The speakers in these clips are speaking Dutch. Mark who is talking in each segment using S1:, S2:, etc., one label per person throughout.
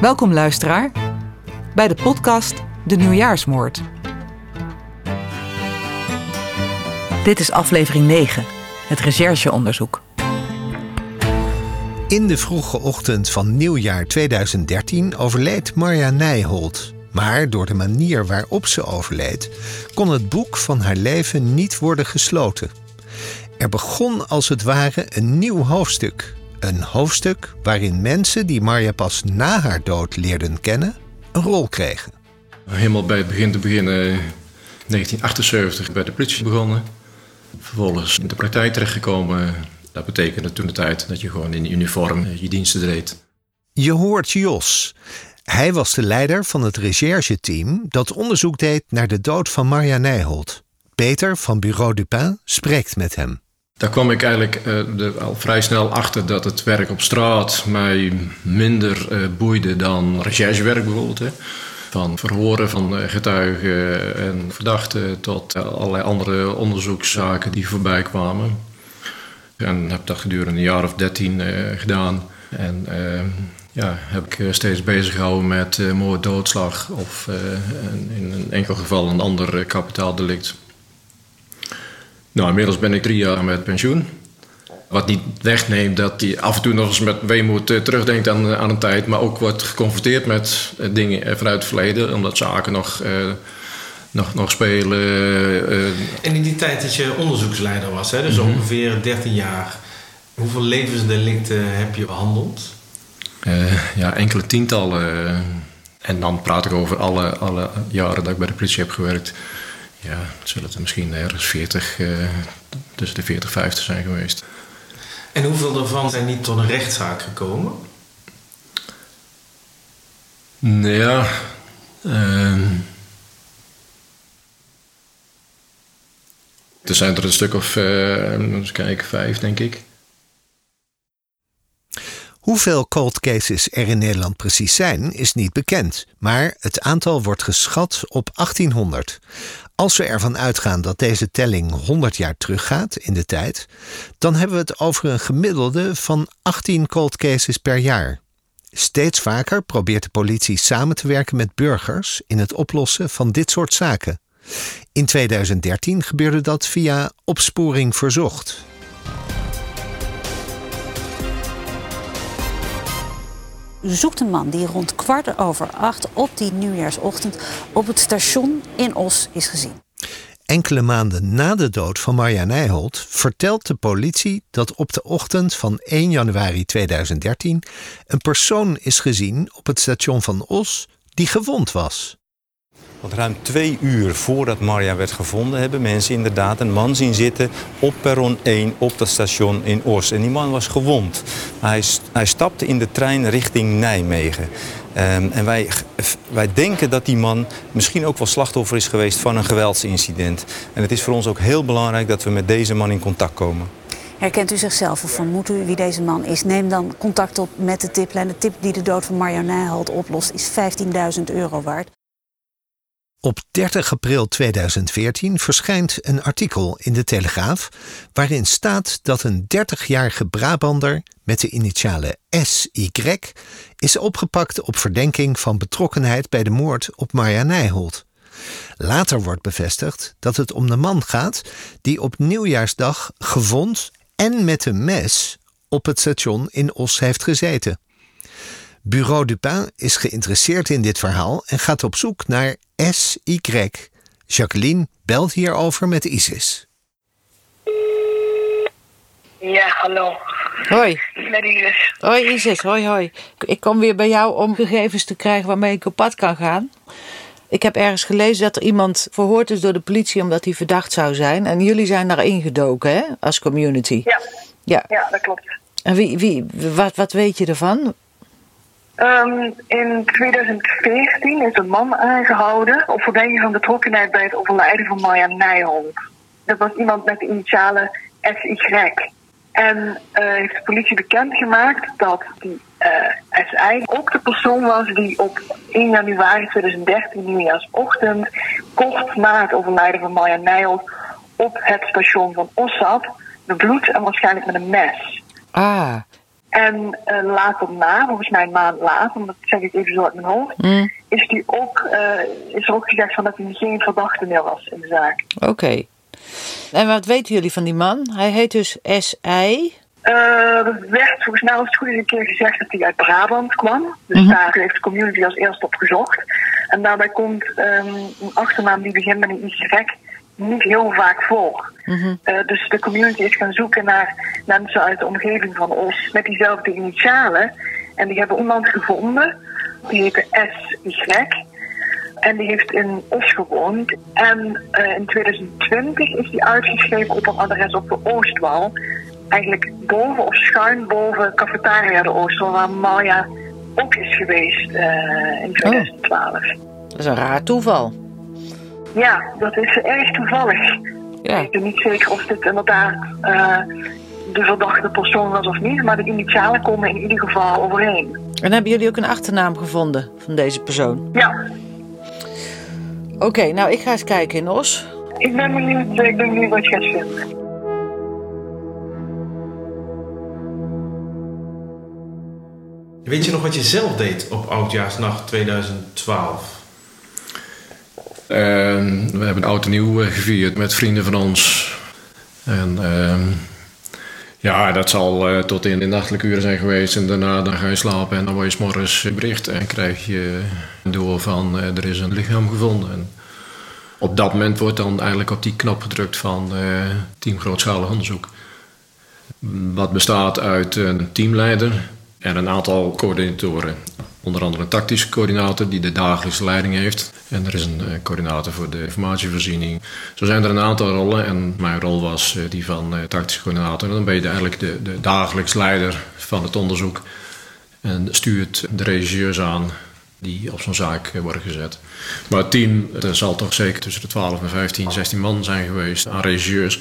S1: Welkom luisteraar bij de podcast De Nieuwjaarsmoord. Dit is aflevering 9, het rechercheonderzoek.
S2: In de vroege ochtend van nieuwjaar 2013 overleed Marja Nijholt. Maar door de manier waarop ze overleed, kon het boek van haar leven niet worden gesloten. Er begon als het ware een nieuw hoofdstuk. Een hoofdstuk waarin mensen die Marja pas na haar dood leerden kennen, een rol kregen.
S3: Helemaal bij het begin te beginnen, 1978 bij de politie begonnen. Vervolgens in de praktijk terechtgekomen. Dat betekende toen de tijd dat je gewoon in uniform je diensten deed.
S2: Je hoort Jos. Hij was de leider van het rechercheteam dat onderzoek deed naar de dood van Marja Nijholt. Peter van Bureau Dupin spreekt met hem.
S3: Daar kwam ik eigenlijk uh, al vrij snel achter dat het werk op straat mij minder uh, boeide dan recherchewerk bijvoorbeeld. Hè. Van verhoren van uh, getuigen en verdachten tot allerlei andere onderzoekszaken die voorbij kwamen. En heb dat gedurende een jaar of dertien gedaan. En ja, heb ik steeds bezig gehouden met moord, doodslag of in een enkel geval een ander kapitaaldelict. Nou, inmiddels ben ik drie jaar met pensioen. Wat niet wegneemt dat hij af en toe nog eens met weemoed uh, terugdenkt aan, aan een tijd, maar ook wordt geconfronteerd met uh, dingen vanuit het verleden, omdat zaken nog, uh, nog, nog spelen.
S4: En in die tijd dat je onderzoeksleider was, hè, dus mm -hmm. ongeveer 13 jaar, hoeveel levensdelicten heb je behandeld?
S3: ja, enkele tientallen. en dan praat ik over alle, alle jaren dat ik bij de politie heb gewerkt ja, het zullen er misschien ergens 40, uh, tussen de 40 en 50 zijn geweest.
S4: En hoeveel daarvan zijn niet tot een rechtszaak gekomen?
S3: Nou ja, uh, er zijn er een stuk of, uh, eens kijken, vijf denk ik.
S2: Hoeveel cold cases er in Nederland precies zijn, is niet bekend, maar het aantal wordt geschat op 1800. Als we ervan uitgaan dat deze telling 100 jaar teruggaat in de tijd, dan hebben we het over een gemiddelde van 18 cold cases per jaar. Steeds vaker probeert de politie samen te werken met burgers in het oplossen van dit soort zaken. In 2013 gebeurde dat via opsporing verzocht.
S5: Zoekt een man die rond kwart over acht op die nieuwjaarsochtend op het station in Os is gezien.
S2: Enkele maanden na de dood van Marja Nijholt vertelt de politie dat op de ochtend van 1 januari 2013 een persoon is gezien op het station van Os die gewond was.
S6: Want ruim twee uur voordat Marja werd gevonden, hebben mensen inderdaad een man zien zitten op perron 1 op dat station in Os. En die man was gewond. Hij, hij stapte in de trein richting Nijmegen. Um, en wij, wij denken dat die man misschien ook wel slachtoffer is geweest van een geweldsincident. En het is voor ons ook heel belangrijk dat we met deze man in contact komen.
S5: Herkent u zichzelf of vermoedt u wie deze man is? Neem dan contact op met de tiplijn. De tip die de dood van Marja Nijholt oplost is 15.000 euro waard.
S2: Op 30 april 2014 verschijnt een artikel in de Telegraaf waarin staat dat een 30-jarige Brabander met de initialen SY is opgepakt op verdenking van betrokkenheid bij de moord op Marja Nijholt. Later wordt bevestigd dat het om de man gaat die op nieuwjaarsdag gewond en met een mes op het station in Os heeft gezeten. Bureau Dupin is geïnteresseerd in dit verhaal en gaat op zoek naar SY. Jacqueline belt hierover met Isis.
S7: Ja, hallo.
S8: Hoi.
S7: Met Isis.
S8: Hoi Isis, hoi hoi. Ik kom weer bij jou om gegevens te krijgen waarmee ik op pad kan gaan. Ik heb ergens gelezen dat er iemand verhoord is door de politie omdat hij verdacht zou zijn. En jullie zijn daar ingedoken, hè, als community?
S7: Ja.
S8: Ja,
S7: ja dat klopt.
S8: En wie, wie, wat, wat weet je ervan?
S7: Um, in 2014 is een man aangehouden op verdenking van betrokkenheid bij het overlijden van Marja Nijholt. Dat was iemand met de initialen SY. En uh, heeft de politie bekendgemaakt dat die uh, SI ook de persoon was die op 1 januari 2013, nieuwjaarsochtend, kort na het overlijden van Marja Nijholt, op het station van Os zat, bebloed en waarschijnlijk met een mes.
S8: Ah,
S7: En uh, later na, volgens mij een maand later, dat zeg ik even zo uit mijn hoofd,
S8: Mm.
S7: is, die ook, uh, is er ook gezegd van dat hij geen verdachte meer was in de zaak.
S8: Oké. Okay. En wat weten jullie van die man? Hij heet dus S.I.
S7: Uh, er werd volgens mij als het goed is een keer gezegd dat hij uit Brabant kwam. Dus mm -hmm. daar heeft de community als eerst op gezocht. En daarbij komt um, een achternaam die begint met een Y niet heel vaak voor.
S8: Mhm.
S7: Mm -hmm. uh, dus de community is gaan zoeken naar mensen uit de omgeving van Os met diezelfde initialen. En die hebben iemand gevonden. Die heette S.Y. En die heeft in Os gewoond. En uh, in 2020 is die uitgeschreven op een adres op de Oostwal. Eigenlijk boven of schuin boven Cafetaria de Oostwal, waar Maya ook is geweest uh, in 2012. Oh.
S8: Dat is een raar toeval.
S7: Ja, dat is erg toevallig.
S8: Ja.
S7: Ik ben niet zeker of dit inderdaad uh, de verdachte persoon was of niet, maar de initialen komen in ieder geval overeen.
S8: En hebben jullie ook een achternaam gevonden van deze persoon?
S7: Ja.
S8: Oké, okay, nou ik ga eens kijken in Os.
S7: Ik ben benieuwd, ik ben benieuwd wat je gaat vinden.
S4: Weet je nog wat je zelf deed op Oudjaarsnacht 2012?
S3: Uh, we hebben oud en nieuw gevierd met vrienden van ons. En uh, ja, dat zal uh, tot in de nachtelijke uren zijn geweest. En daarna dan ga je slapen en dan word je s'morgens bericht. En krijg je door van er is een lichaam gevonden. En op dat moment wordt dan eigenlijk op die knop gedrukt van team grootschalig onderzoek. Wat bestaat uit een teamleider en een aantal coördinatoren. Onder andere een tactische coördinator die de dagelijkse leiding heeft. En er is een uh, coördinator voor de informatievoorziening. Zo zijn er een aantal rollen en mijn rol was uh, die van uh, tactische coördinator. En dan ben je eigenlijk de, de dagelijks leider van het onderzoek. En stuurt de regisseurs aan die op zo'n zaak worden gezet. Maar het team, er zal toch zeker tussen de 12 en 15, 16 man zijn geweest aan regisseurs.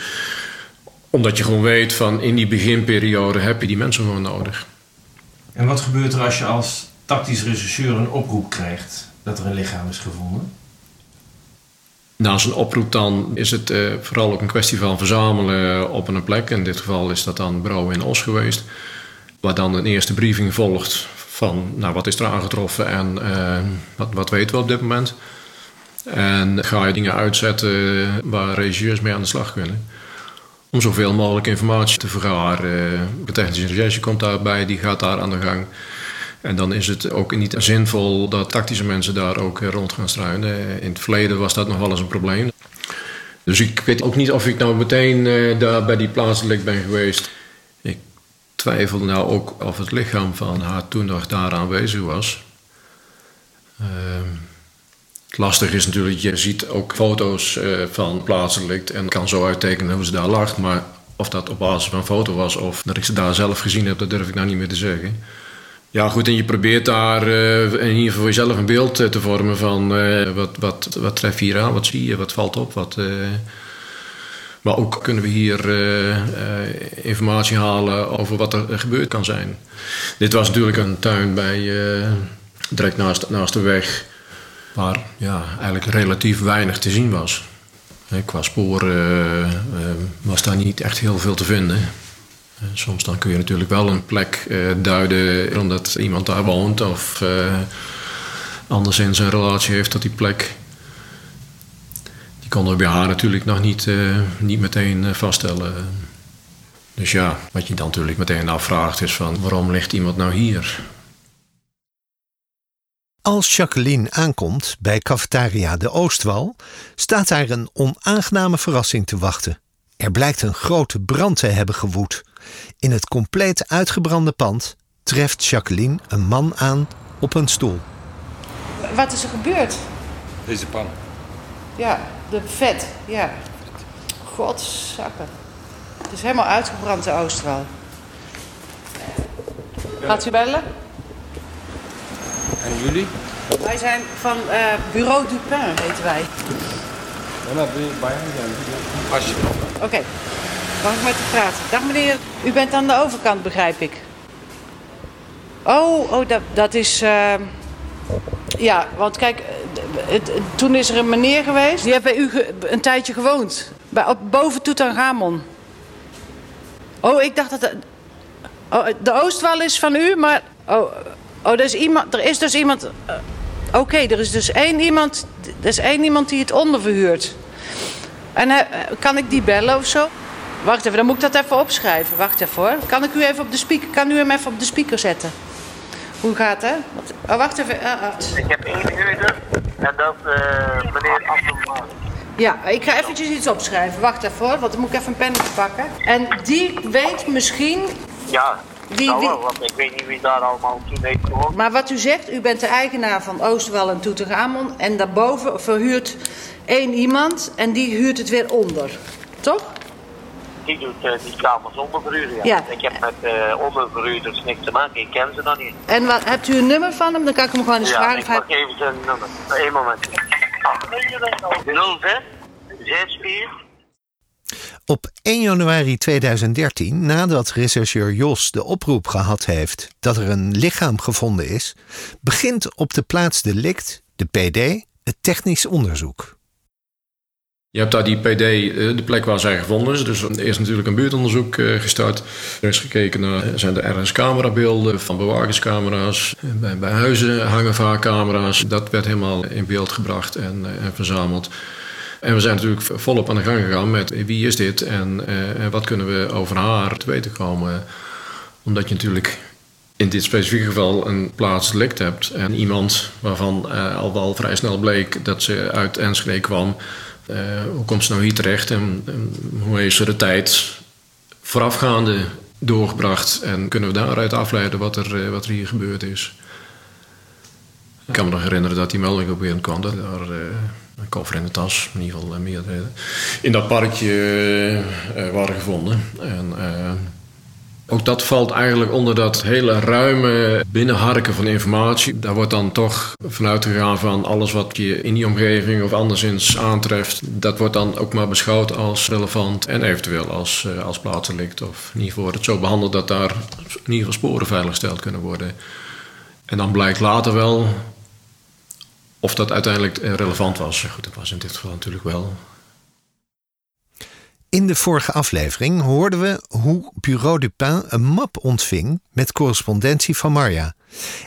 S3: Omdat je gewoon weet van in die beginperiode heb je die mensen gewoon nodig.
S4: En wat gebeurt er als je als tactisch rechercheur een oproep krijgt dat er een lichaam is gevonden?
S3: Na zo'n oproep dan is het uh, vooral ook een kwestie van verzamelen op een plek. In dit geval is dat dan bureau in Os geweest. Waar dan een eerste briefing volgt van nou, wat is er aangetroffen en uh, wat, wat weten we op dit moment. En ga je dingen uitzetten waar regisseurs mee aan de slag kunnen. Om zoveel mogelijk informatie te vergaren. De technische recherche komt daarbij, die gaat daar aan de gang. En dan is het ook niet zinvol dat tactische mensen daar ook rond gaan struinen. In het verleden was dat nog wel eens een probleem. Dus ik weet ook niet of ik nou meteen uh, daar bij die plaatselijk ben geweest. Ik twijfel nou ook of het lichaam van haar toen nog daar aanwezig was. Uh, het lastige is natuurlijk, je ziet ook foto's uh, van plaatselijk en kan zo uittekenen hoe ze daar lag. Maar of dat op basis van een foto was of dat ik ze daar zelf gezien heb, dat durf ik nou niet meer te zeggen. Ja, goed, en je probeert daar uh, in ieder geval jezelf een beeld uh, te vormen van uh, wat, wat, wat tref je hier aan, wat zie je, wat valt op. Wat, maar ook kunnen we hier informatie halen over wat er gebeurd kan zijn. Dit was natuurlijk een tuin bij, direct naast, naast de weg, waar ja, eigenlijk relatief weinig te zien was. Qua sporen was daar niet echt heel veel te vinden. Soms dan kun je natuurlijk wel een plek uh, duiden omdat iemand daar woont of uh, anderszins een relatie heeft tot die plek. Die konden we bij haar natuurlijk nog niet, niet meteen vaststellen. Dus ja, wat je dan natuurlijk meteen afvraagt is van waarom ligt iemand nou hier?
S2: Als Jacqueline aankomt bij Cafetaria de Oostwal, staat daar een onaangename verrassing te wachten. Er blijkt een grote brand te hebben gewoed. In het compleet uitgebrande pand treft Jacqueline een man aan op een stoel.
S8: Wat is er gebeurd?
S6: Deze pan.
S8: Ja, de vet, ja. Godzakken. Het is helemaal uitgebrand, de Oostwal. Gaat u bellen?
S6: En jullie?
S8: Wij zijn van uh, Bureau Dupin, heten wij.
S6: Alsjeblieft.
S8: Oké. Okay. Mag met u praten? Dag meneer, u bent aan de overkant, begrijp ik. Oh, oh dat, dat is. Uh... Ja, want kijk, het, toen is er een meneer geweest. Die heeft bij u een tijdje gewoond. Bij, op, boven Tutankhamon. Oh, ik dacht dat. Oh, de Oostwal is van u, maar. Oh, oh er, is iemand, er is dus iemand. eh, Oké, er is dus één iemand. Er is één iemand die het onderverhuurt. En eh, kan ik die bellen of zo? Wacht even, dan moet ik dat even opschrijven. Wacht even hoor. Kan ik u even op de speaker, kan u hem even op de speaker zetten? Hoe gaat het? Wat- Oh, wacht even. eh, eh.
S9: Ik heb één huurder en dat uh, meneer Abdelman.
S8: Ja, ik ga eventjes iets opschrijven. Wacht even hoor, want dan moet ik even een pennetje pakken. En die weet misschien...
S9: Ja,
S8: Wie-
S9: nou wel, want ik weet niet wie daar allemaal toen heeft gewoond.
S8: Maar wat u zegt, u bent de eigenaar van Oosterwal en Toetegamon... en daarboven verhuurt één iemand en die huurt het weer onder.
S9: Die doet uh, die kamers onderverhuren. Ja.
S8: Ja.
S9: Ik heb met uh, onderverhuurders niks te maken, ik ken ze dan niet.
S8: En wat, hebt u een nummer van hem? Dan kan ik hem gewoon eens
S9: Ja,
S8: vragen.
S9: ik
S8: of hij-
S9: pak even zijn nummer. Eén moment. 06 64
S2: Op 1 januari 2013, nadat rechercheur Jos de oproep gehad heeft dat er een lichaam gevonden is, begint op de plaats delict, de PD, het technisch onderzoek.
S3: Je hebt daar die PD, eh, de plek waar zij gevonden is. Dus er is natuurlijk een buurtonderzoek eh, gestart. Er is gekeken naar, eh, zijn er ergens camerabeelden van bewakingscamera's. Bij, bij huizen hangen vaak camera's. Dat werd helemaal in beeld gebracht en, verzameld. En we zijn natuurlijk volop aan de gang gegaan met wie is dit en, wat kunnen we over haar te weten komen. Omdat je natuurlijk in dit specifieke geval een plaatsdelict hebt. En iemand waarvan al wel vrij snel bleek dat ze uit Enschede kwam. Eh, hoe komt ze nou hier terecht en, hoe heeft ze de tijd voorafgaande doorgebracht? En kunnen we daaruit afleiden wat er, eh, wat er hier gebeurd is? Ik kan me nog herinneren dat die melding op een kwam. Dat er eh, een koffer in de tas, in ieder geval meerdere, in dat parkje waren gevonden. En, ook dat valt eigenlijk onder dat hele ruime binnenharken van informatie. Daar wordt dan toch vanuit gegaan van alles wat je in die omgeving of anderszins aantreft. Dat wordt dan ook maar beschouwd als relevant en eventueel als, eh, als. Of in ieder geval wordt het zo behandeld dat daar in ieder geval sporen veiliggesteld kunnen worden. En dan blijkt later wel of dat uiteindelijk eh, relevant was. Goed, dat was in dit geval natuurlijk wel.
S2: In de vorige aflevering hoorden we hoe Bureau Dupin een map ontving met correspondentie van Marja.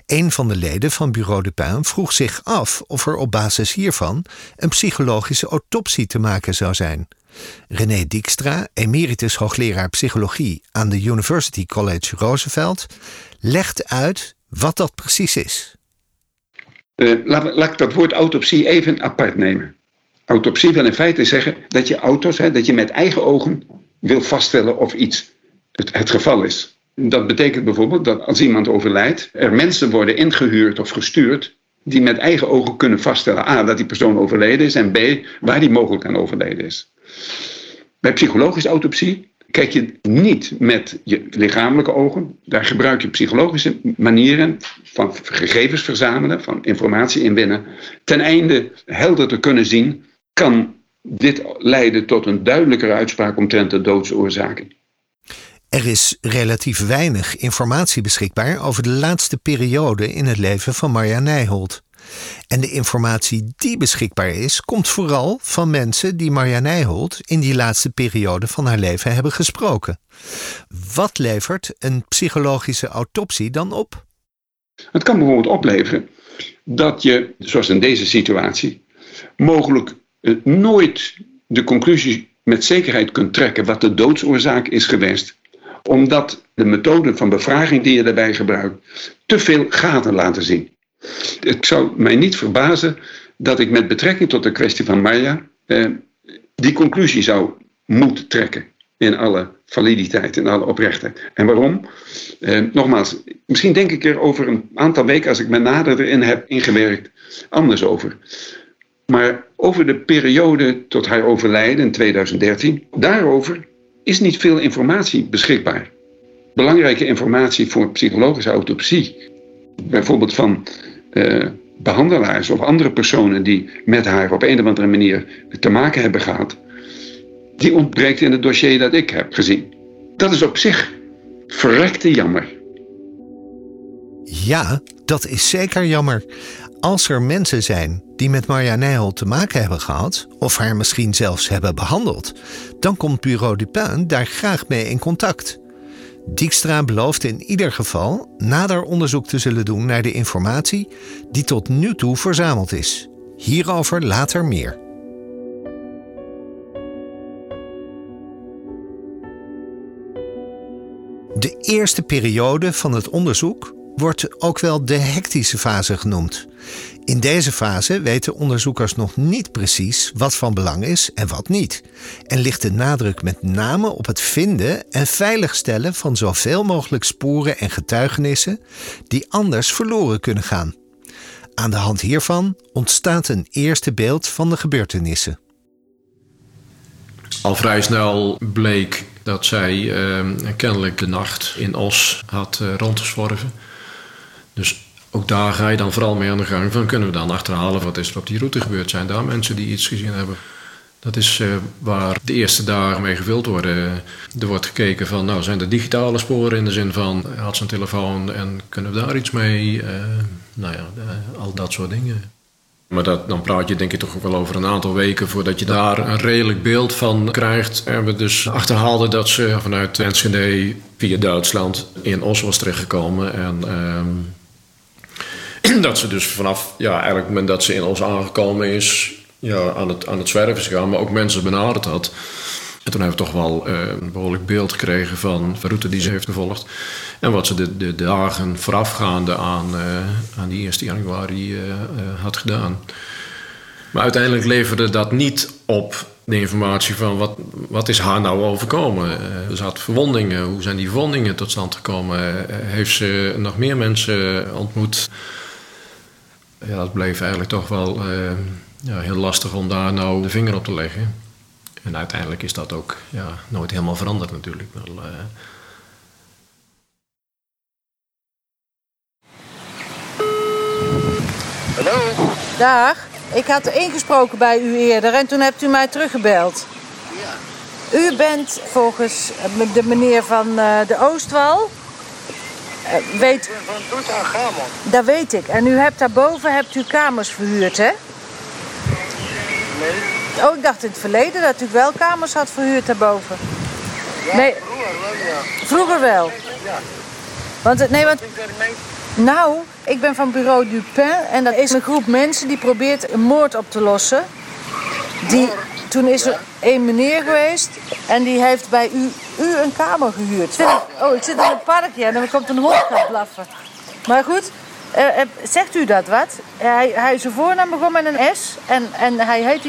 S2: Een van de leden van Bureau Dupin vroeg zich af of er op basis hiervan een psychologische autopsie te maken zou zijn. René Dijkstra, emeritus hoogleraar psychologie aan de University College Roosevelt, legt uit wat dat precies is.
S10: Uh, laat, laat ik dat woord autopsie even apart nemen. Autopsie wil in feite zeggen dat je auto's, hè, dat je met eigen ogen wil vaststellen of iets het, het geval is. Dat betekent bijvoorbeeld dat als iemand overlijdt, er mensen worden ingehuurd of gestuurd die met eigen ogen kunnen vaststellen A, dat die persoon overleden is en B, waar die mogelijk aan overleden is. Bij psychologische autopsie kijk je niet met je lichamelijke ogen. Daar gebruik je psychologische manieren van gegevens verzamelen, van informatie inwinnen, ten einde helder te kunnen zien, kan dit leiden tot een duidelijkere uitspraak omtrent de doodsoorzaken.
S2: Er is relatief weinig informatie beschikbaar over de laatste periode in het leven van Marja Nijholt. En de informatie die beschikbaar is, komt vooral van mensen die Marja Nijholt in die laatste periode van haar leven hebben gesproken. Wat levert een psychologische autopsie dan op?
S10: Het kan bijvoorbeeld opleveren dat je, zoals in deze situatie, mogelijk nooit de conclusie met zekerheid kunt trekken wat de doodsoorzaak is geweest, omdat de methode van bevraging die je daarbij gebruikt te veel gaten laten zien. Het zou mij niet verbazen dat ik met betrekking tot de kwestie van Maya eh, die conclusie zou moeten trekken in alle validiteit, in alle oprechtheid. En waarom? Eh, nogmaals, misschien denk ik er over een aantal weken, als ik me nader erin heb ingewerkt, anders over. Maar over de periode tot haar overlijden in 2013, daarover is niet veel informatie beschikbaar. Belangrijke informatie voor psychologische autopsie, bijvoorbeeld van uh, behandelaars of andere personen die met haar op een of andere manier te maken hebben gehad, die ontbreekt in het dossier dat ik heb gezien. Dat is op zich verrekte jammer.
S2: Ja, dat is zeker jammer. Als er mensen zijn die met Marja Nijholt te maken hebben gehad, of haar misschien zelfs hebben behandeld, dan komt Bureau Dupin daar graag mee in contact. Dijkstra belooft in ieder geval nader onderzoek te zullen doen naar de informatie die tot nu toe verzameld is. Hierover later meer. De eerste periode van het onderzoek wordt ook wel de hectische fase genoemd. In deze fase weten onderzoekers nog niet precies wat van belang is en wat niet. En ligt de nadruk met name op het vinden en veiligstellen van zoveel mogelijk sporen en getuigenissen die anders verloren kunnen gaan. Aan de hand hiervan ontstaat een eerste beeld van de gebeurtenissen.
S3: Al vrij snel bleek dat zij eh, kennelijk de nacht in Os had uh, rondgezworven. Dus ook daar ga je dan vooral mee aan de gang van kunnen we dan achterhalen wat is er op die route gebeurd. Zijn daar mensen die iets gezien hebben? Dat is uh, waar de eerste dagen mee gevuld worden. Er wordt gekeken van, nou zijn er digitale sporen in de zin van, had ze een telefoon en kunnen we daar iets mee? Nou ja, al dat soort dingen. Maar dat, dan praat je denk ik toch wel over een aantal weken voordat je daar een redelijk beeld van krijgt. En we dus achterhaalden dat ze vanuit Enschede via Duitsland in Os was terechtgekomen. En uh, dat ze dus vanaf, ja, eigenlijk het moment dat ze in Os aangekomen is, ja, aan, het, aan het zwerven is gegaan, maar ook mensen benaderd had. En toen hebben we toch wel uh, een behoorlijk beeld gekregen van de route die ze heeft gevolgd. En wat ze de, de dagen voorafgaande aan, uh, aan die 1 januari uh, had gedaan. Maar uiteindelijk leverde dat niet op de informatie van wat, wat is haar nou overkomen. ze had verwondingen. Hoe zijn die verwondingen tot stand gekomen? heeft ze nog meer mensen ontmoet? Ja, dat bleef eigenlijk toch wel ja, heel lastig om daar nou de vinger op te leggen. En uiteindelijk is dat ook ja, nooit helemaal veranderd natuurlijk. Wel, uh...
S9: Hallo?
S8: Dag, ik had ingesproken bij u eerder en toen hebt u mij teruggebeld.
S9: Ja.
S8: U bent volgens de meneer van uh, de Oostwal. Uh, weet...
S9: Ik ben van Toetanchamon.
S8: Dat weet ik. En u hebt daarboven hebt u kamers verhuurd, hè?
S9: Nee.
S8: Oh, ik dacht in het verleden dat u wel kamers had verhuurd daarboven.
S9: Ja,
S8: nee.
S9: vroeger wel, ja.
S8: Vroeger wel?
S9: Ja.
S8: Want, nee, want... Nou, ik ben van bureau Dupin en dat is een groep mensen die probeert een moord op te lossen. Die, toen is er een meneer geweest en die heeft bij u, u een kamer gehuurd. Oh, ik zit in het parkje en dan komt een hond gaan blaffen. Maar goed, uh, zegt u dat wat? Hij, hij, zijn voornaam begon met een S en, en hij heet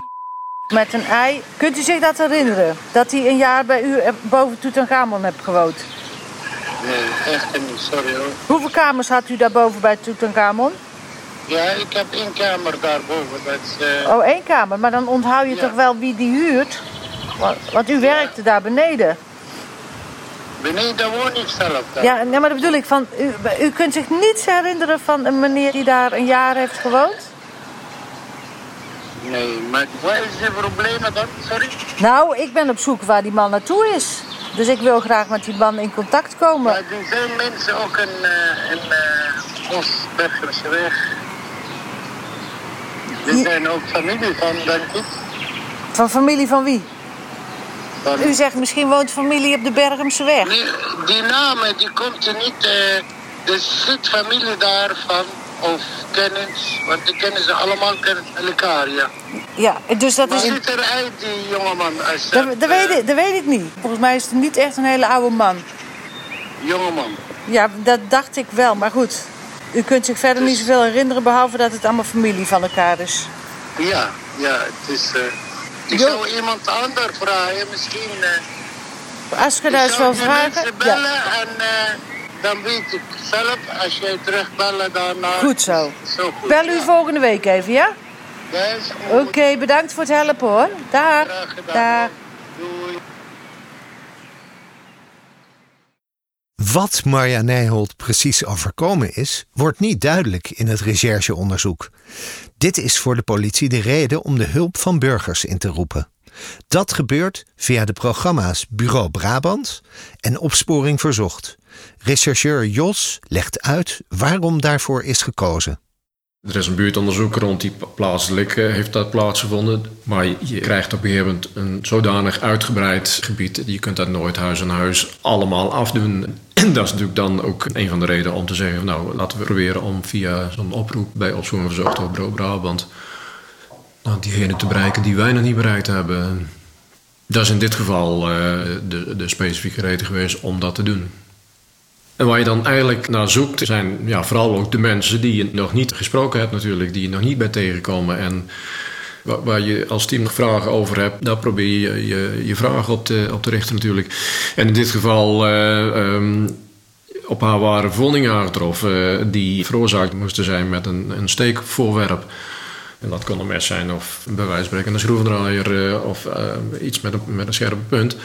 S8: met een ei. Kunt u zich dat herinneren? Dat hij een jaar bij u boven Tutankhamon hebt gewoond?
S9: Nee, echt niet, sorry hoor.
S8: Hoeveel kamers had u daarboven bij Tutankhamon?
S9: Ja, ik heb één kamer daarboven. Dat uh...
S8: Oh, één kamer. Maar dan onthoud je ja. toch wel wie die huurt? Want u werkte daar beneden.
S9: Beneden woon ik zelf. Daar.
S8: Ja, nee, maar dat bedoel ik. Van, u, u kunt zich niets herinneren van een meneer die daar een jaar heeft gewoond?
S9: Nee, maar wat is de problemen dan? Sorry?
S8: Nou, ik ben op zoek waar die man naartoe is. Dus ik wil graag met die man in contact komen.
S9: Maar er zijn mensen ook in, uh, in uh, Osbergerse Er die... zijn ook familie van, denk ik.
S8: Van familie van wie?
S9: Van...
S8: U zegt misschien woont familie op de Bergemse weg.
S9: Nee, die namen die komt er niet. Uh, er zit familie daar van of kennis, want die kennen ze allemaal kennen elkaar, ja.
S8: Ja, dus dat
S9: maar
S8: is...
S9: Hoe ziet eruit, die jongeman? Als
S8: dat, dat, weet ik, dat weet ik niet. Volgens mij is het niet echt een hele oude man.
S9: Jongeman?
S8: Ja, dat dacht ik wel, maar goed. U kunt zich verder dus... niet zoveel herinneren, behalve dat het allemaal familie van elkaar is.
S9: Ja, ja, het is... Uh, ik jo zou iemand anders vragen, misschien... Uh,
S8: Als je daar eens wil vragen...
S9: bellen ja. en... Uh, dan weet ik zelf, als jij terugbellen daarna...
S8: Goed zo.
S9: zo goed,
S8: Bel u
S9: ja.
S8: volgende week even, ja? Oké, okay, bedankt voor het helpen hoor. Dag.
S9: Gedaan.
S8: Dag.
S2: Wat Marja Nijholt precies overkomen is, wordt niet duidelijk in het rechercheonderzoek. Dit is voor de politie de reden om de hulp van burgers in te roepen. Dat gebeurt via de programma's Bureau Brabant en Opsporing Verzocht. Rechercheur Jos legt uit waarom daarvoor is gekozen.
S3: Er is een buurtonderzoek rond die plaatselijk eh, heeft dat plaatsgevonden. Maar je krijgt op een gegeven moment een zodanig uitgebreid gebied. Je kunt dat nooit huis aan huis allemaal afdoen. En dat is natuurlijk dan ook een van de redenen om te zeggen... nou, laten we proberen om via zo'n oproep bij Opsporing Verzocht over Brabant... Nou, diegenen te bereiken die wij nog niet bereikt hebben. Dat is in dit geval uh, de, de specifieke reden geweest om dat te doen. En waar je dan eigenlijk naar zoekt, zijn ja, vooral ook de mensen die je nog niet gesproken hebt, natuurlijk, die je nog niet bent tegengekomen. En waar, waar je als team nog vragen over hebt, daar probeer je je, je vragen op te, op te richten, natuurlijk. En in dit geval. Uh, op haar waren verwondingen aangetroffen die veroorzaakt moesten zijn met een, een steekvoorwerp. En dat kon een mes zijn of bij wijze spreken een schroevendraaier uh, of iets met een, met een scherpe punt.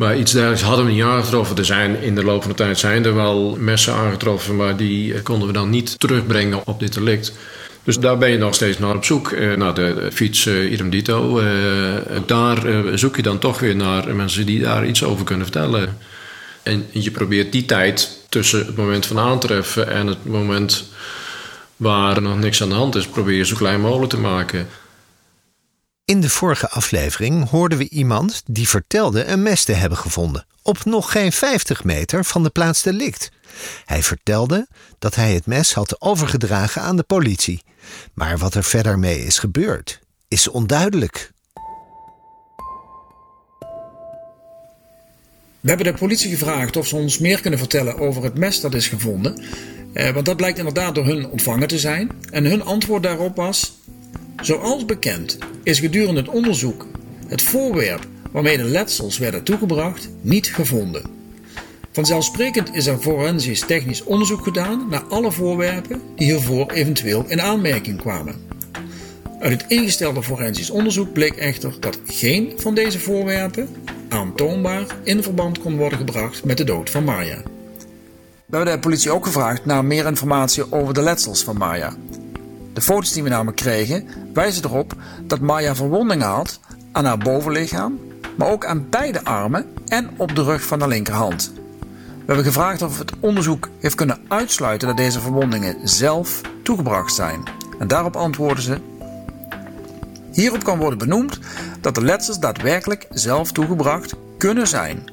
S3: Maar iets dergelijks hadden we niet aangetroffen. Er zijn in de loop van de tijd zijn er wel messen aangetroffen, maar die konden we dan niet terugbrengen op dit delict. Dus daar ben je nog steeds naar op zoek. Eh, naar de fiets uh, idem dito. Uh, daar zoek je dan toch weer naar mensen die daar iets over kunnen vertellen. En je probeert die tijd tussen het moment van aantreffen en het moment waar nog niks aan de hand is, probeer je zo klein mogelijk te maken.
S2: In de vorige aflevering hoorden we iemand die vertelde een mes te hebben gevonden. Op nog geen 50 meter van de plaats delict. Hij vertelde dat hij het mes had overgedragen aan de politie. Maar wat er verder mee is gebeurd, is onduidelijk.
S11: We hebben de politie gevraagd of ze ons meer kunnen vertellen over het mes dat is gevonden. Eh, want dat blijkt inderdaad door hun ontvangen te zijn. En hun antwoord daarop was: Zoals bekend is gedurende het onderzoek het voorwerp waarmee de letsels werden toegebracht niet gevonden. Vanzelfsprekend is er forensisch technisch onderzoek gedaan naar alle voorwerpen die hiervoor eventueel in aanmerking kwamen. Uit het ingestelde forensisch onderzoek bleek echter dat geen van deze voorwerpen aantoonbaar in verband kon worden gebracht met de dood van Maya. We hebben de politie ook gevraagd naar meer informatie over de letsels van Maya. De foto's die we namelijk kregen wijzen erop dat Maya verwondingen had aan haar bovenlichaam, maar ook aan beide armen en op de rug van de linkerhand. We hebben gevraagd of het onderzoek heeft kunnen uitsluiten dat deze verwondingen zelf toegebracht zijn. En daarop antwoorden ze: Hierop kan worden benoemd dat de letsels daadwerkelijk zelf toegebracht kunnen zijn.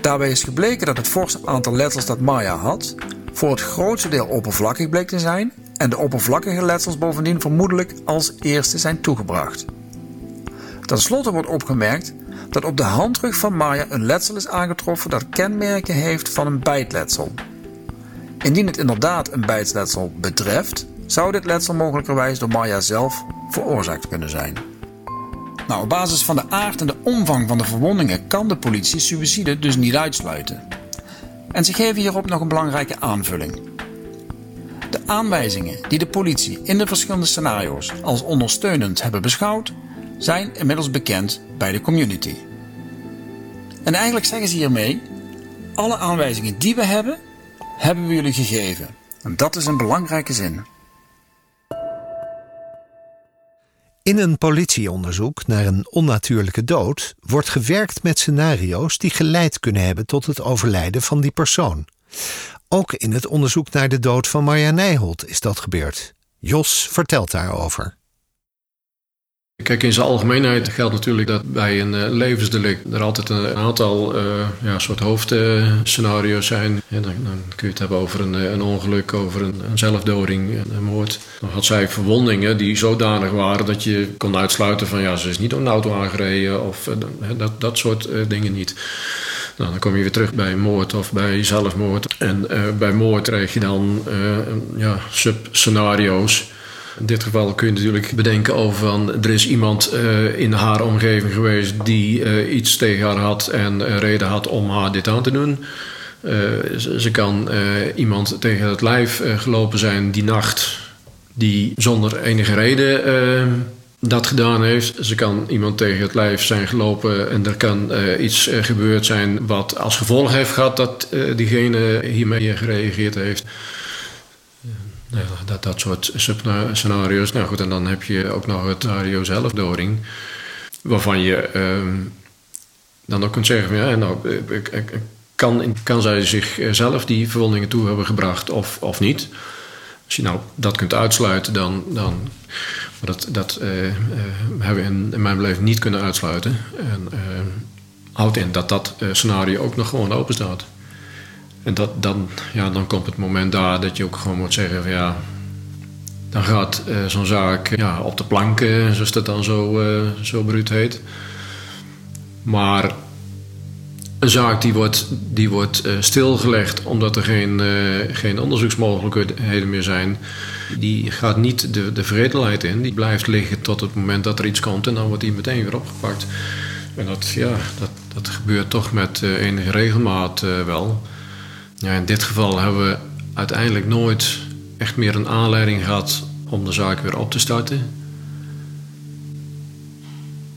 S11: Daarbij is gebleken dat het forse aantal letsels dat Maya had voor het grootste deel oppervlakkig bleek te zijn en de oppervlakkige letsels bovendien vermoedelijk als eerste zijn toegebracht. Ten slotte wordt opgemerkt dat op de handrug van Maya een letsel is aangetroffen dat kenmerken heeft van een bijtletsel. Indien het inderdaad een bijtletsel betreft, zou dit letsel mogelijkerwijs door Maya zelf veroorzaakt kunnen zijn. Nou, op basis van de aard en de omvang van de verwondingen kan de politie suïcide dus niet uitsluiten. En ze geven hierop nog een belangrijke aanvulling. De aanwijzingen die de politie in de verschillende scenario's als ondersteunend hebben beschouwd, zijn inmiddels bekend bij de community. En eigenlijk zeggen ze hiermee: alle aanwijzingen die we hebben, hebben we jullie gegeven. En dat is een belangrijke zin.
S2: In een politieonderzoek naar een onnatuurlijke dood wordt gewerkt met scenario's die geleid kunnen hebben tot het overlijden van die persoon. Ook in het onderzoek naar de dood van Marja Nijholt is dat gebeurd. Jos vertelt daarover.
S3: Kijk, in zijn algemeenheid geldt natuurlijk dat bij een uh, levensdelict er altijd een aantal uh, ja, soort hoofdscenario's zijn. dan, kun je het hebben over een, een ongeluk, over een, een zelfdoding, een, moord. Dan had zij verwondingen die zodanig waren dat je kon uitsluiten van ja, ze is niet door een auto aangereden of dat, dat soort dingen niet. Nou, dan kom je weer terug bij moord of bij zelfmoord. En bij moord krijg je dan ja, sub-scenario's. In dit geval kun je natuurlijk bedenken over van er is iemand uh, in haar omgeving geweest die iets tegen haar had en reden had om haar dit aan te doen. Ze, kan iemand tegen het lijf gelopen zijn die nacht die zonder enige reden dat gedaan heeft. Ze kan iemand tegen het lijf zijn gelopen en er kan iets gebeurd zijn wat als gevolg heeft gehad dat diegene hiermee gereageerd heeft. Nou ja, dat, dat soort scenario's. Nou goed, en dan heb je ook nog het scenario zelfdoding. Waarvan je um, dan ook kunt zeggen: ja, nou, kan, kan zij zichzelf die verwondingen toe hebben gebracht of, of niet? Als je nou dat kunt uitsluiten, dan. dan maar dat, dat uh, uh, hebben we in, in, mijn beleving niet kunnen uitsluiten. En uh, houdt in dat dat scenario ook nog gewoon open staat. En dat, dan, ja, dan komt het moment daar dat je ook gewoon moet zeggen: van, ja, dan gaat zo'n zaak ja, op de plank, zoals dat dan zo, zo bruut heet. Maar een zaak die wordt, die wordt uh, stilgelegd omdat er geen, uh, geen onderzoeksmogelijkheden meer zijn. Die gaat niet de, de vergetelheid in. Die blijft liggen tot het moment dat er iets komt en dan wordt die meteen weer opgepakt. En dat, ja, dat, dat gebeurt toch met uh, enige regelmaat wel. Ja, in dit geval hebben we uiteindelijk nooit echt meer een aanleiding gehad om de zaak weer op te starten.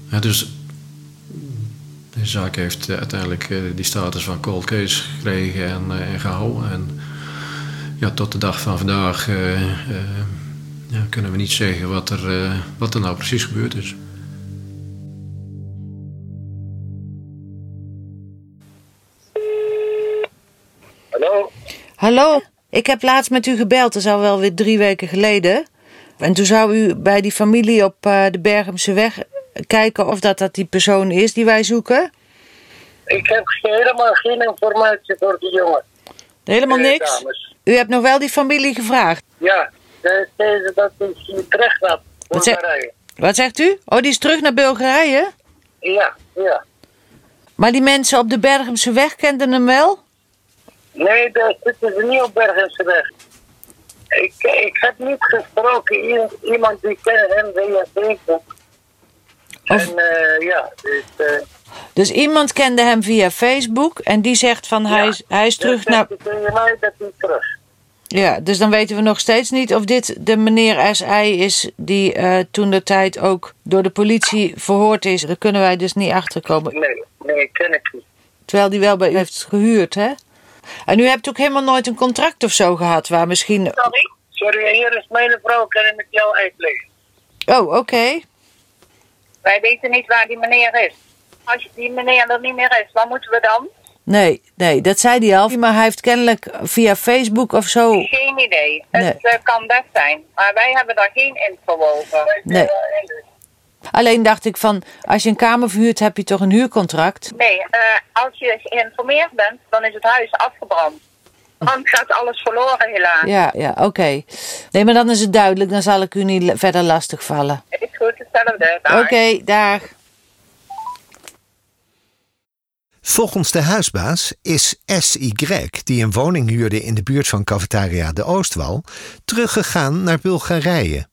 S3: Ja, dus de zaak heeft eh, uiteindelijk eh, die status van cold case gekregen en, eh, en gehouden. En ja, tot de dag van vandaag ja, kunnen we niet zeggen wat er, wat er nou precies gebeurd is.
S9: Hallo?
S8: Hallo, ik heb laatst met u gebeld, dat is al wel weer drie weken geleden. En toen zou u bij die familie op de Bergemse weg kijken of dat, dat die persoon is die wij zoeken?
S9: Ik heb helemaal geen informatie voor die jongen.
S8: Helemaal niks? U hebt nog wel die familie gevraagd?
S9: Ja, ze zeiden dat hij terug naar Bulgarije.
S8: Wat zegt u? Oh, die is terug naar Bulgarije?
S9: Ja, ja.
S8: Maar die mensen op de Bergemse weg kenden hem wel?
S9: Nee, daar zitten ze niet op Bergemse weg. Ik, ik heb niet gesproken. Iemand die kent hem via Facebook. En uh, ja, dus... Uh,
S8: dus iemand kende hem via Facebook en die zegt van hij, is, hij is terug naar...
S9: mij dat hij terug.
S8: Ja, dus dan weten we nog steeds niet of dit de meneer S.I. is die uh, toen de tijd ook door de politie verhoord is. Daar kunnen wij dus niet achterkomen.
S9: Nee, nee, ken ik niet.
S8: Terwijl die wel bij u heeft gehuurd, hè? En u hebt ook helemaal nooit een contract of zo gehad waar misschien...
S9: Sorry? Sorry, hier is mijn vrouw, kan ik met jou uitleggen.
S8: Oh, oké.
S12: Wij weten niet waar die meneer is. Als die meneer er niet meer is, wat moeten we dan?
S8: Nee, nee, dat zei hij al. Maar hij heeft kennelijk via Facebook of zo...
S12: Geen idee. Het uh, kan best zijn. Maar wij hebben daar geen info over.
S8: Nee. Alleen dacht ik van, als je een kamer verhuurt, heb je toch een huurcontract?
S12: Nee, uh, als je geïnformeerd bent, dan is het huis afgebrand. Dan gaat alles verloren helaas.
S8: Ja, ja, oké. Nee, maar dan is het duidelijk. Dan zal ik u niet verder lastig vallen.
S12: Is goed, hetzelfde.
S8: Oké, okay, dag.
S2: Volgens de huisbaas is SY, die een woning huurde in de buurt van cafetaria De Oostwal, teruggegaan naar Bulgarije.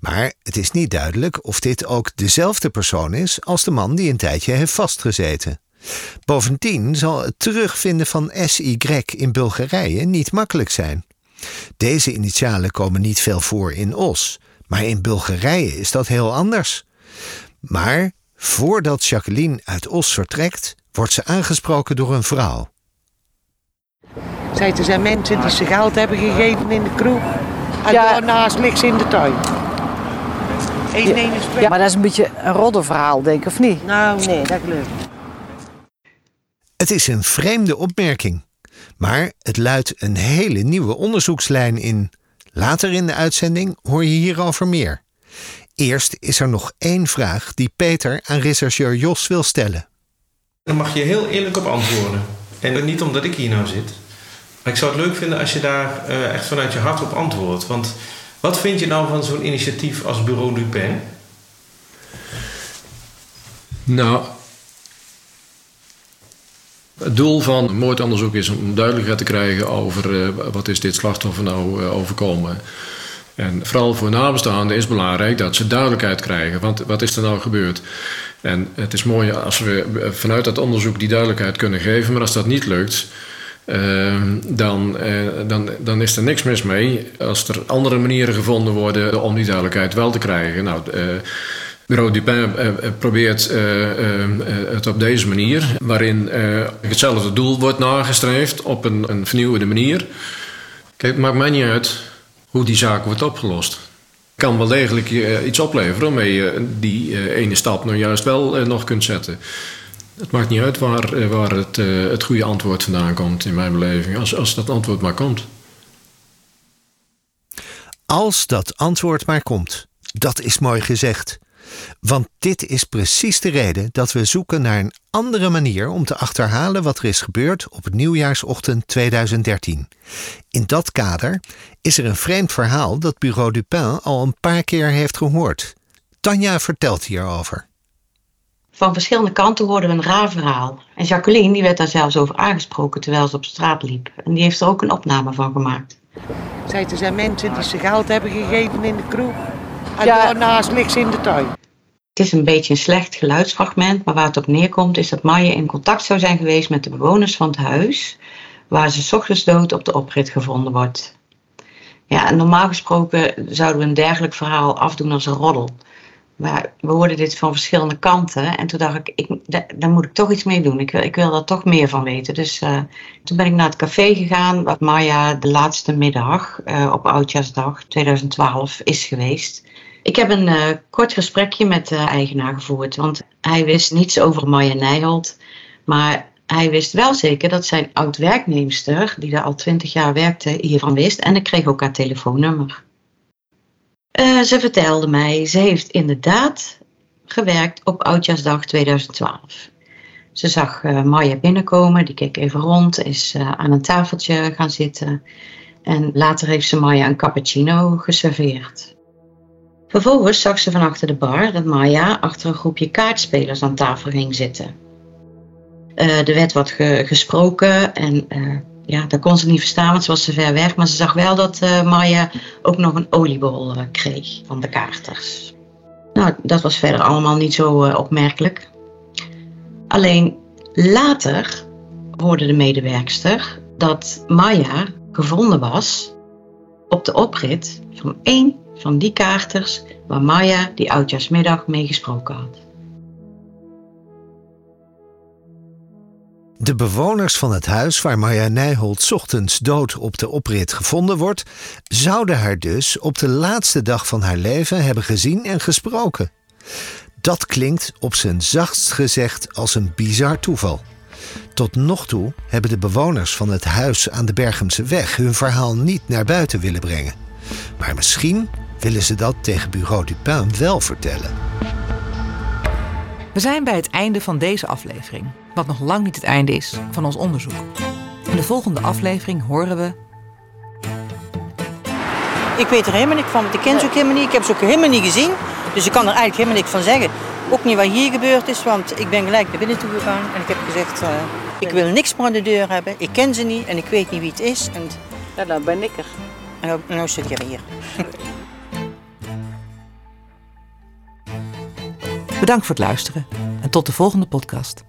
S2: Maar het is niet duidelijk of dit ook dezelfde persoon is als de man die een tijdje heeft vastgezeten. Bovendien zal het terugvinden van SY in Bulgarije niet makkelijk zijn. Deze initialen komen niet veel voor in Os, maar in Bulgarije is dat heel anders. Maar voordat Jacqueline uit Os vertrekt, wordt ze aangesproken door een vrouw.
S13: Zij, er zijn mensen die ze geld hebben gegeven in de kroeg. En ja. daarnaast ligt ze in de tuin.
S8: Eén, ja. ja. maar dat is een beetje een roddenverhaal, denk ik, of niet?
S13: Nou, nee, dat ik
S2: Het is een vreemde opmerking, maar het luidt een hele nieuwe onderzoekslijn in. Later in de uitzending hoor je hierover meer. Eerst is er nog één vraag die Peter aan rechercheur Jos wil stellen.
S4: Daar mag je heel eerlijk op antwoorden. En niet omdat ik hier nou zit. Maar ik zou het leuk vinden als je daar uh, echt vanuit je hart op antwoordt. Want wat vind je nou van zo'n initiatief als Bureau Dupin?
S3: Nou, het doel van moordonderzoek is om duidelijkheid te krijgen over uh, wat is dit slachtoffer nou uh, overkomen. En vooral voor nabestaanden is belangrijk dat ze duidelijkheid krijgen. Want wat is er nou gebeurd? En het is mooi als we vanuit dat onderzoek die duidelijkheid kunnen geven. Maar als dat niet lukt, uh, dan, uh, dan, dan is er niks mis mee. Als er andere manieren gevonden worden om die duidelijkheid wel te krijgen. Nou, uh, Bureau Dupin probeert het op deze manier, waarin hetzelfde doel wordt nagestreefd op een, een vernieuwende manier. Kijk, het maakt mij niet uit hoe die zaak wordt opgelost kan wel degelijk uh, iets opleveren waarmee je die uh, ene stap nou juist wel uh, nog kunt zetten. Het maakt niet uit waar, waar het, het goede antwoord vandaan komt in mijn beleving, als, als dat antwoord maar komt.
S2: Als dat antwoord maar komt. Dat is mooi gezegd. Want dit is precies de reden dat we zoeken naar een andere manier om te achterhalen wat er is gebeurd op nieuwjaarsochtend 2013. In dat kader is er een vreemd verhaal dat Bureau Dupin al een paar keer heeft gehoord. Tanja vertelt hierover.
S14: Van verschillende kanten hoorden we een raar verhaal. En Jacqueline die werd daar zelfs over aangesproken terwijl ze op straat liep. En die heeft er ook een opname van gemaakt.
S13: Zij, er zijn mensen die ze geld hebben gegeven in de kroeg. En
S14: Ja.
S13: daarnaast ligt ze in de tuin.
S14: Het is een beetje een slecht geluidsfragment, maar waar het op neerkomt is dat Maya in contact zou zijn geweest met de bewoners van het huis, waar ze ochtends dood op de oprit gevonden wordt. Ja, normaal gesproken zouden we een dergelijk verhaal afdoen als een roddel. Maar we hoorden dit van verschillende kanten en toen dacht ik, ik da- daar moet ik toch iets mee doen. Ik wil, ik wil daar toch meer van weten. Dus eh, toen ben ik naar het café gegaan waar Maya de laatste middag eh, op Oudjaarsdag 2012 is geweest. Ik heb een eh, kort gesprekje met de eigenaar gevoerd, want hij wist niets over Maya Nijholt. Maar hij wist wel zeker dat zijn oud-werknemster, die daar al twintig jaar werkte, hiervan wist. En ik kreeg ook haar telefoonnummer. Eh, ze vertelde mij, ze heeft inderdaad gewerkt op Oudjaarsdag 2012. Ze zag eh, Maya binnenkomen, die keek even rond, is aan een tafeltje gaan zitten. En later heeft ze Maya een cappuccino geserveerd. Vervolgens zag ze van achter de bar dat Maya achter een groepje kaartspelers aan tafel ging zitten. Eh, er werd wat ge- gesproken en eh, ja, dat kon ze niet verstaan, want ze was te ver weg. Maar ze zag wel dat eh, Maya ook nog een oliebol kreeg van de kaarters. Nou, dat was verder allemaal niet zo opmerkelijk. Alleen later hoorde de medewerkster dat Maya gevonden was op de oprit van één van die kaarters waar Maya die oudjaarsmiddag mee gesproken had.
S2: De bewoners van het huis waar Marja Nijholt ochtends dood op de oprit gevonden wordt, zouden haar dus op de laatste dag van haar leven hebben gezien en gesproken. Dat klinkt op zijn zachtst gezegd als een bizar toeval. Tot nog toe hebben de bewoners van het huis aan de Bergemse weg hun verhaal niet naar buiten willen brengen. Maar misschien willen ze dat tegen Bureau Dupin wel vertellen.
S1: We zijn bij het einde van deze aflevering, wat nog lang niet het einde is van ons onderzoek. In de volgende aflevering horen we
S15: Ik weet er helemaal niks van, want ik ken ze ook helemaal niet. Ik heb ze ook helemaal niet gezien. Dus ik kan er eigenlijk helemaal niks van zeggen. Ook niet wat hier gebeurd is, want ik ben gelijk naar binnen toe gegaan. En ik heb gezegd, eh, ik wil niks meer aan de deur hebben. Ik ken ze niet en ik weet niet wie het is. En
S13: Ja, dan ben ik er.
S15: en nou, nou zit je hier.
S1: Bedankt voor het luisteren en tot de volgende podcast.